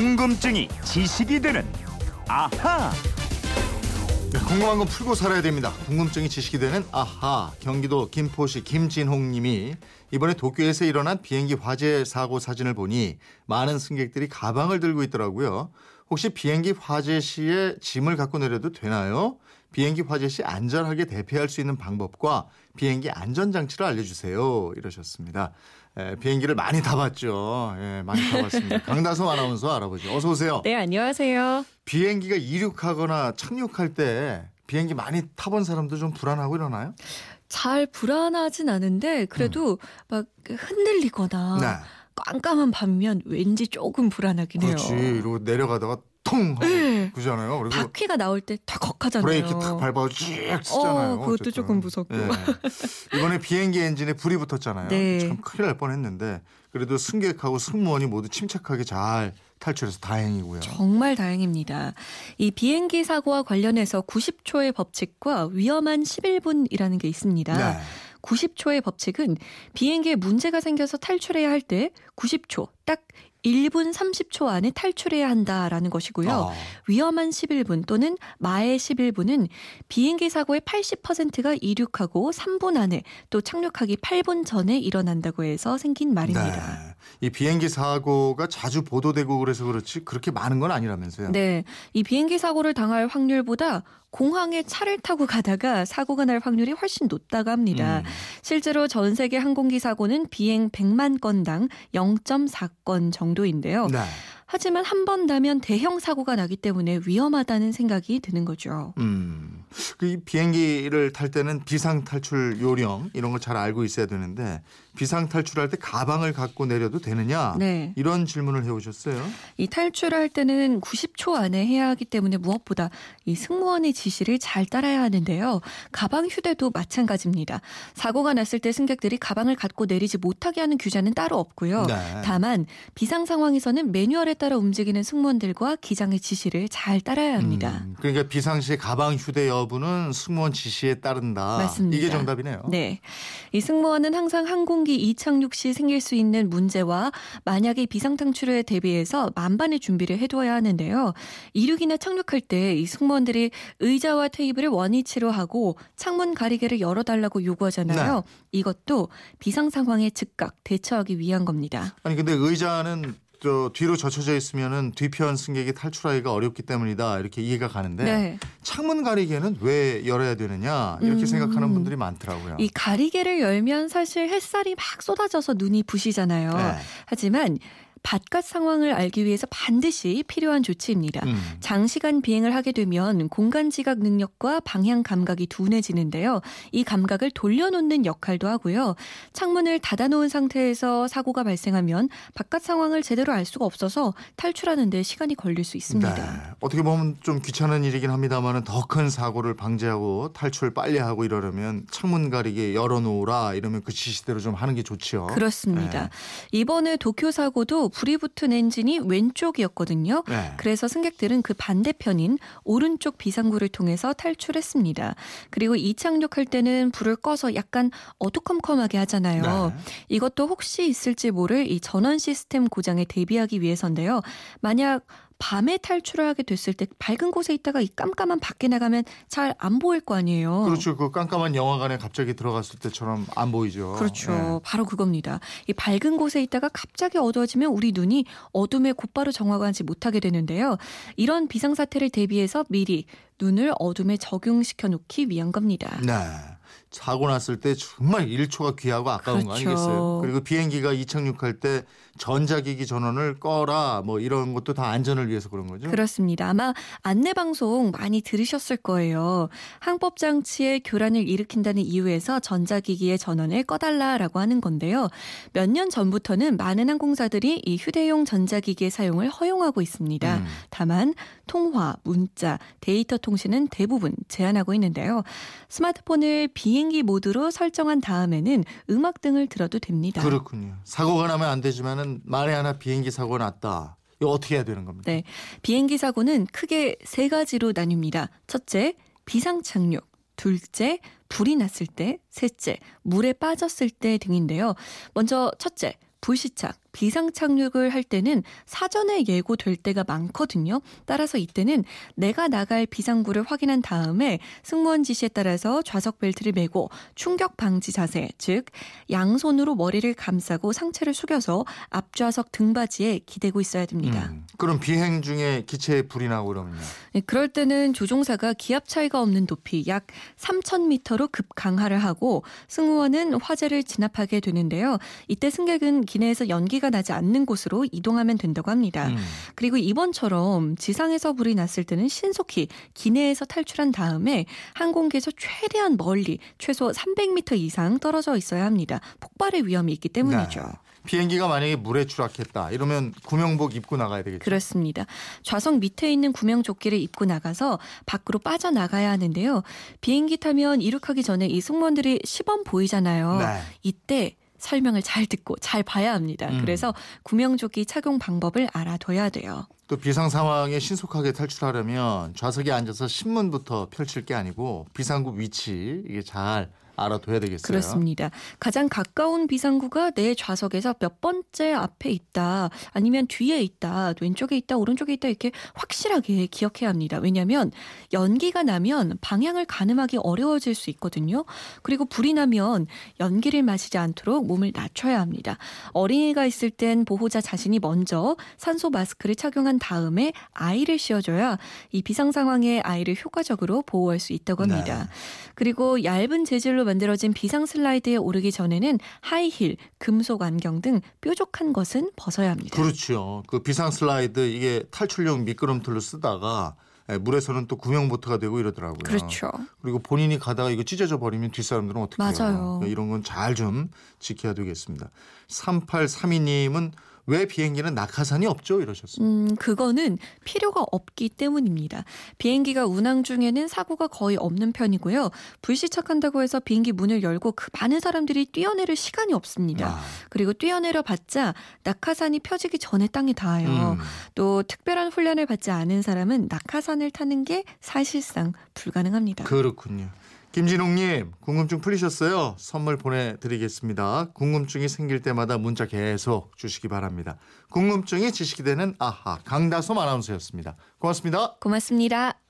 궁금증이 지식이 되는 아하. 네, 궁금한 건 풀고 살아야 됩니다. 궁금증이 지식이 되는 아하. 경기도 김포시 김진홍님이 이번에 도쿄에서 일어난 비행기 화재 사고 사진을 보니 많은 승객들이 가방을 들고 있더라고요. 혹시 비행기 화재 시에 짐을 갖고 내려도 되나요? 비행기 화재 시 안전하게 대피할 수 있는 방법과 비행기 안전 장치를 알려주세요. 이러셨습니다. 에, 비행기를 많이 타봤죠. 예, 많이 타봤습니다. 강다솜 아나운서 알아보죠. 어서 오세요. 네, 안녕하세요. 비행기가 이륙하거나 착륙할 때 비행기 많이 타본 사람도 좀 불안하고 이러나요? 잘 불안하진 않은데 그래도 막 흔들리거나 네. 깜깜한 밤이면 왠지 조금 불안하긴 해요. 그렇지. 이러고 내려가다가 통 하고 네. 그러잖아요. 그리고 바퀴가 나올 때 덜컥하잖아요. 브레이크 탁 밟아서 쭉 쓰잖아요. 어, 그것도 어쨌든. 조금 무섭고. 예. 이번에 비행기 엔진에 불이 붙었잖아요. 네. 참 큰일 날 뻔했는데 그래도 승객하고 승무원이 모두 침착하게 잘 탈출해서 다행이고요. 정말 다행입니다. 이 비행기 사고와 관련해서 90초의 법칙과 위험한 11분이라는 게 있습니다. 네. 90초의 법칙은 비행기에 문제가 생겨서 탈출해야 할 때 90초, 딱 1분 30초 안에 탈출해야 한다라는 것이고요. 아, 위험한 11분 또는 마의 11분은 비행기 사고의 80%가 이륙하고 3분 안에 또 착륙하기 8분 전에 일어난다고 해서 생긴 말입니다. 네. 이 비행기 사고가 자주 보도되고 그래서 그렇지 그렇게 많은 건 아니라면서요. 네. 이 비행기 사고를 당할 확률보다 공항에 차를 타고 가다가 사고가 날 확률이 훨씬 높다고 합니다. 음. 실제로 전 세계 항공기 사고는 비행 100만 건당 0.4건 정도인데요. 네. 하지만 한 번 나면 대형 사고가 나기 때문에 위험하다는 생각이 드는 거죠. 음. 그이 비행기를 탈 때는 비상 탈출 요령 이런 걸 잘 알고 있어야 되는데 비상 탈출할 때 가방을 갖고 내려도 되느냐? 네. 이런 질문을 해 오셨어요. 이 탈출할 때는 90초 안에 해야 하기 때문에 무엇보다 이 승무원의 지시를 잘 따라야 하는데요. 가방 휴대도 마찬가지입니다. 사고가 났을 때 승객들이 가방을 갖고 내리지 못하게 하는 규제는 따로 없고요. 네. 다만 비상 상황에서는 매뉴얼에 따라 움직이는 승무원들과 기장의 지시를 잘 따라야 합니다. 음, 그러니까 비상시 가방 휴대 여 부는 승무원 지시에 따른다. 맞습니다. 이게 정답이네요. 네. 이 승무원은 항상 항공기 이착륙 시 생길 수 있는 문제와 만약에 비상탈출에 대비해서 만반의 준비를 해둬야 하는데요. 이륙이나 착륙할 때 이 승무원들이 의자와 테이블을 원위치로 하고 창문 가리개를 열어달라고 요구하잖아요. 네. 이것도 비상 상황에 즉각 대처하기 위한 겁니다. 아니 근데 의자는 저 뒤로 젖혀져 있으면은 뒤편 승객이 탈출하기가 어렵기 때문이다 이렇게 이해가 가는데 네. 창문 가리개는 왜 열어야 되느냐 이렇게 음. 생각하는 분들이 많더라고요. 이 가리개를 열면 사실 햇살이 막 쏟아져서 눈이 부시잖아요. 네. 하지만 바깥 상황을 알기 위해서 반드시 필요한 조치입니다. 음. 장시간 비행을 하게 되면 공간 지각 능력과 방향 감각이 둔해지는데요. 이 감각을 돌려놓는 역할도 하고요. 창문을 닫아놓은 상태에서 사고가 발생하면 바깥 상황을 제대로 알 수가 없어서 탈출하는 데 시간이 걸릴 수 있습니다. 네. 어떻게 보면 좀 귀찮은 일이긴 합니다만은 더큰 사고를 방지하고 탈출 빨리 하고 이러려면 창문 가리개 열어놓으라 이러면 그 지시대로 좀 하는 게 좋지요. 그렇습니다. 네. 이번에 도쿄 사고도 불이 붙은 엔진이 왼쪽이었거든요. 네. 그래서 승객들은 그 반대편인 오른쪽 비상구를 통해서 탈출했습니다. 그리고 이착륙할 때는 불을 꺼서 약간 어두컴컴하게 하잖아요. 네. 이것도 혹시 있을지 모를 이 전원 시스템 고장에 대비하기 위해서인데요. 만약 밤에 탈출을 하게 됐을 때 밝은 곳에 있다가 이 깜깜한 밖에 나가면 잘 안 보일 거 아니에요. 그렇죠. 그 깜깜한 영화관에 갑자기 들어갔을 때처럼 안 보이죠. 그렇죠. 네. 바로 그겁니다. 이 밝은 곳에 있다가 갑자기 어두워지면 우리 눈이 어둠에 곧바로 정화하지 못하게 되는데요. 이런 비상 사태를 대비해서 미리 눈을 어둠에 적용시켜 놓기 위한 겁니다. 네. 사고 났을 때 정말 1초가 귀하고 아까운 거 그렇죠. 아니겠어요? 그리고 비행기가 이착륙할 때 전자기기 전원을 꺼라 뭐 이런 것도 다 안전을 위해서 그런 거죠. 그렇습니다. 아마 안내 방송 많이 들으셨을 거예요. 항법 장치의 교란을 일으킨다는 이유에서 전자기기의 전원을 꺼달라라고 하는 건데요. 몇 년 전부터는 많은 항공사들이 이 휴대용 전자기기의 사용을 허용하고 있습니다. 음. 다만 통화, 문자, 데이터 통신은 대부분 제한하고 있는데요. 스마트폰을 비행 기 모드로 설정한 다음에는 음악 등을 들어도 됩니다. 그렇군요. 사고가 나면 안 되지만은 만에 하나 비행기 사고가 났다. 이거 어떻게 해야 되는 겁니까? 네. 비행기 사고는 크게 세 가지로 나뉩니다. 첫째, 비상 착륙. 둘째, 불이 났을 때. 셋째, 물에 빠졌을 때 등인데요. 먼저 첫째, 불시착. 비상 착륙을 할 때는 사전에 예고될 때가 많거든요. 따라서 이때는 내가 나갈 비상구를 확인한 다음에 승무원 지시에 따라서 좌석 벨트를 매고 충격 방지 자세, 즉 양손으로 머리를 감싸고 상체를 숙여서 앞좌석 등받이에 기대고 있어야 됩니다. 음, 그럼 비행 중에 기체에 불이 나고 그러면요. 네, 그럴 때는 조종사가 기압 차이가 없는 높이 약 3,000m로 급 강하를 하고 승무원은 화재를 진압하게 되는데요. 이때 승객은 기내에서 연기 가 나지 않는 곳으로 이동하면 된다고 합니다. 음. 그리고 이번처럼 지상에서 불이 났을 때는 신속히 기내에서 탈출한 다음에 항공기에서 최대한 멀리 최소 300m 이상 떨어져 있어야 합니다. 폭발의 위험이 있기 때문이죠. 네. 비행기가 만약에 물에 추락했다 이러면 구명복 입고 나가야 되겠죠. 그렇습니다. 좌석 밑에 있는 구명조끼를 입고 나가서 밖으로 빠져나가야 하는데요. 비행기 타면 이륙하기 전에 이 승무원들이 시범 보이잖아요. 네. 이때 설명을 잘 듣고 잘 봐야 합니다. 음. 그래서 구명조끼 착용 방법을 알아둬야 돼요. 또 비상 상황에 신속하게 탈출하려면 좌석에 앉아서 신문부터 펼칠 게 아니고 비상구 위치 이게 잘 알아둬야 되겠어요. 그렇습니다. 가장 가까운 비상구가 내 좌석에서 몇 번째 앞에 있다, 아니면 뒤에 있다, 왼쪽에 있다, 오른쪽에 있다 이렇게 확실하게 기억해야 합니다. 왜냐하면 연기가 나면 방향을 가늠하기 어려워질 수 있거든요. 그리고 불이 나면 연기를 마시지 않도록 몸을 낮춰야 합니다. 어린이가 있을 땐 보호자 자신이 먼저 산소 마스크를 착용한 다음에 아이를 씌워줘야 이 비상 상황에 아이를 효과적으로 보호할 수 있다고 합니다. 네. 그리고 얇은 재질로 만들어진 비상 슬라이드에 오르기 전에는 하이힐, 금속 안경 등 뾰족한 것은 벗어야 합니다. 그렇죠. 그 비상 슬라이드 이게 탈출용 미끄럼틀로 쓰다가 예, 물에서는 또 구명보트가 되고 이러더라고요. 그렇죠. 그리고 본인이 가다가 이거 찢어져 버리면 뒷사람들은 어떻게 해요? 맞아요. 이런 건 잘 좀 지켜야 되겠습니다. 3832님은 왜 비행기는 낙하산이 없죠? 이러셨어요. 음, 그거는 필요가 없기 때문입니다. 비행기가 운항 중에는 사고가 거의 없는 편이고요. 불시착한다고 해서 비행기 문을 열고 그 많은 사람들이 뛰어내릴 시간이 없습니다. 아, 그리고 뛰어내려 봤자 낙하산이 펴지기 전에 땅에 닿아요. 음. 또 특별한 훈련을 받지 않은 사람은 낙하산을 타는 게 사실상 불가능합니다. 그렇군요. 김진홍님 궁금증 풀리셨어요? 선물 보내드리겠습니다. 궁금증이 생길 때마다 문자 계속 주시기 바랍니다. 궁금증이 지식이 되는 아하 강다솜 아나운서였습니다. 고맙습니다. 고맙습니다.